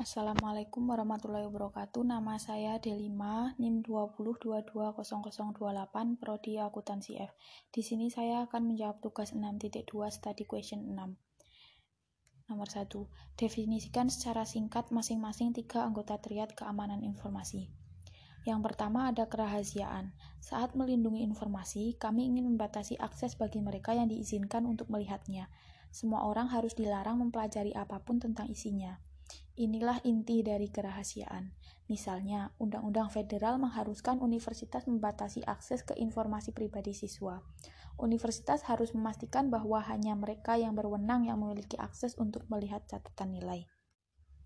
Assalamualaikum warahmatullahi wabarakatuh. Nama saya Delima, NIM 20220028, Prodi Akuntansi F. Di sini saya akan menjawab tugas 6.2 Study Question 6. Nomor 1. Definisikan secara singkat masing-masing tiga anggota triad keamanan informasi. Yang pertama ada kerahasiaan. Saat melindungi informasi, kami ingin membatasi akses bagi mereka yang diizinkan untuk melihatnya. Semua orang harus dilarang mempelajari apa pun tentang isinya. Inilah inti dari kerahasiaan. Misalnya, Undang-Undang Federal mengharuskan universitas membatasi akses ke informasi pribadi siswa. Universitas harus memastikan bahwa hanya mereka yang berwenang yang memiliki akses untuk melihat catatan nilai.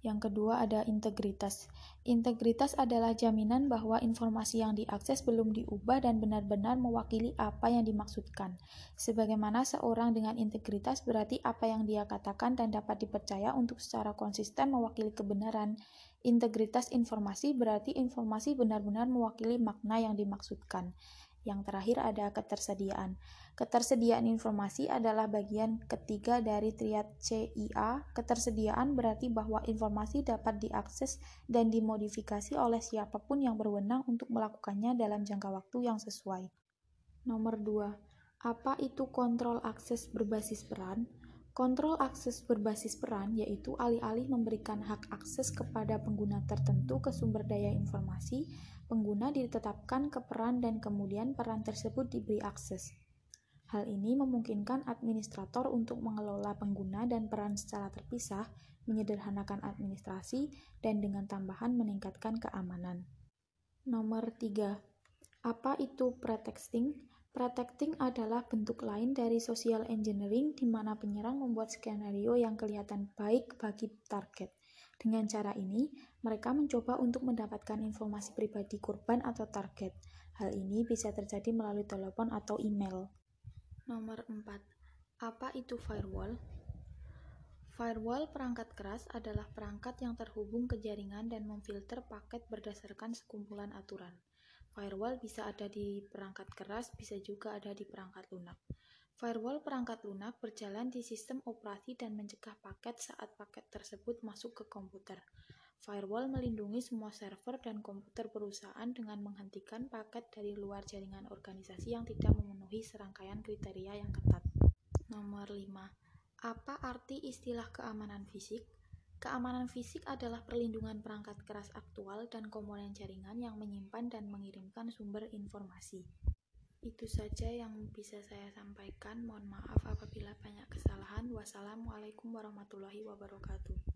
Yang kedua ada integritas. Integritas adalah jaminan bahwa informasi yang diakses belum diubah dan benar-benar mewakili apa yang dimaksudkan. Sebagaimana seorang dengan integritas berarti apa yang dia katakan dan dapat dipercaya untuk secara konsisten mewakili kebenaran. Integritas informasi berarti informasi benar-benar mewakili makna yang dimaksudkan. Yang terakhir ada ketersediaan. Ketersediaan informasi adalah bagian ketiga dari triad CIA. Ketersediaan berarti bahwa informasi dapat diakses dan dimodifikasi oleh siapa pun yang berwenang untuk melakukannya dalam jangka waktu yang sesuai. Nomor 2. Apa itu kontrol akses berbasis peran? Kontrol akses berbasis peran yaitu alih-alih memberikan hak akses kepada pengguna tertentu ke sumber daya informasi, pengguna ditetapkan ke peran dan kemudian peran tersebut diberi akses. Hal ini memungkinkan administrator untuk mengelola pengguna dan peran secara terpisah, menyederhanakan administrasi, dan dengan tambahan meningkatkan keamanan. Nomor 3. Apa itu pretexting? Pretexting adalah bentuk lain dari social engineering di mana penyerang membuat skenario yang kelihatan baik bagi target. Dengan cara ini, mereka mencoba untuk mendapatkan informasi pribadi korban atau target. Hal ini bisa terjadi melalui telepon atau email. Nomor 4. Apa itu firewall? Firewall perangkat keras adalah perangkat yang terhubung ke jaringan dan memfilter paket berdasarkan sekumpulan aturan. Firewall bisa ada di perangkat keras, bisa juga ada di perangkat lunak. Firewall perangkat lunak berjalan di sistem operasi dan mencegah paket saat paket tersebut masuk ke komputer. Firewall melindungi semua server dan komputer perusahaan dengan menghentikan paket dari luar jaringan organisasi yang tidak memenuhi serangkaian kriteria yang ketat. Nomor 5. Apa arti istilah keamanan fisik? Keamanan fisik adalah perlindungan perangkat keras aktual dan komponen jaringan yang menyimpan dan mengirimkan sumber informasi. Itu saja yang bisa saya sampaikan. Mohon maaf apabila banyak kesalahan. Wassalamualaikum warahmatullahi wabarakatuh.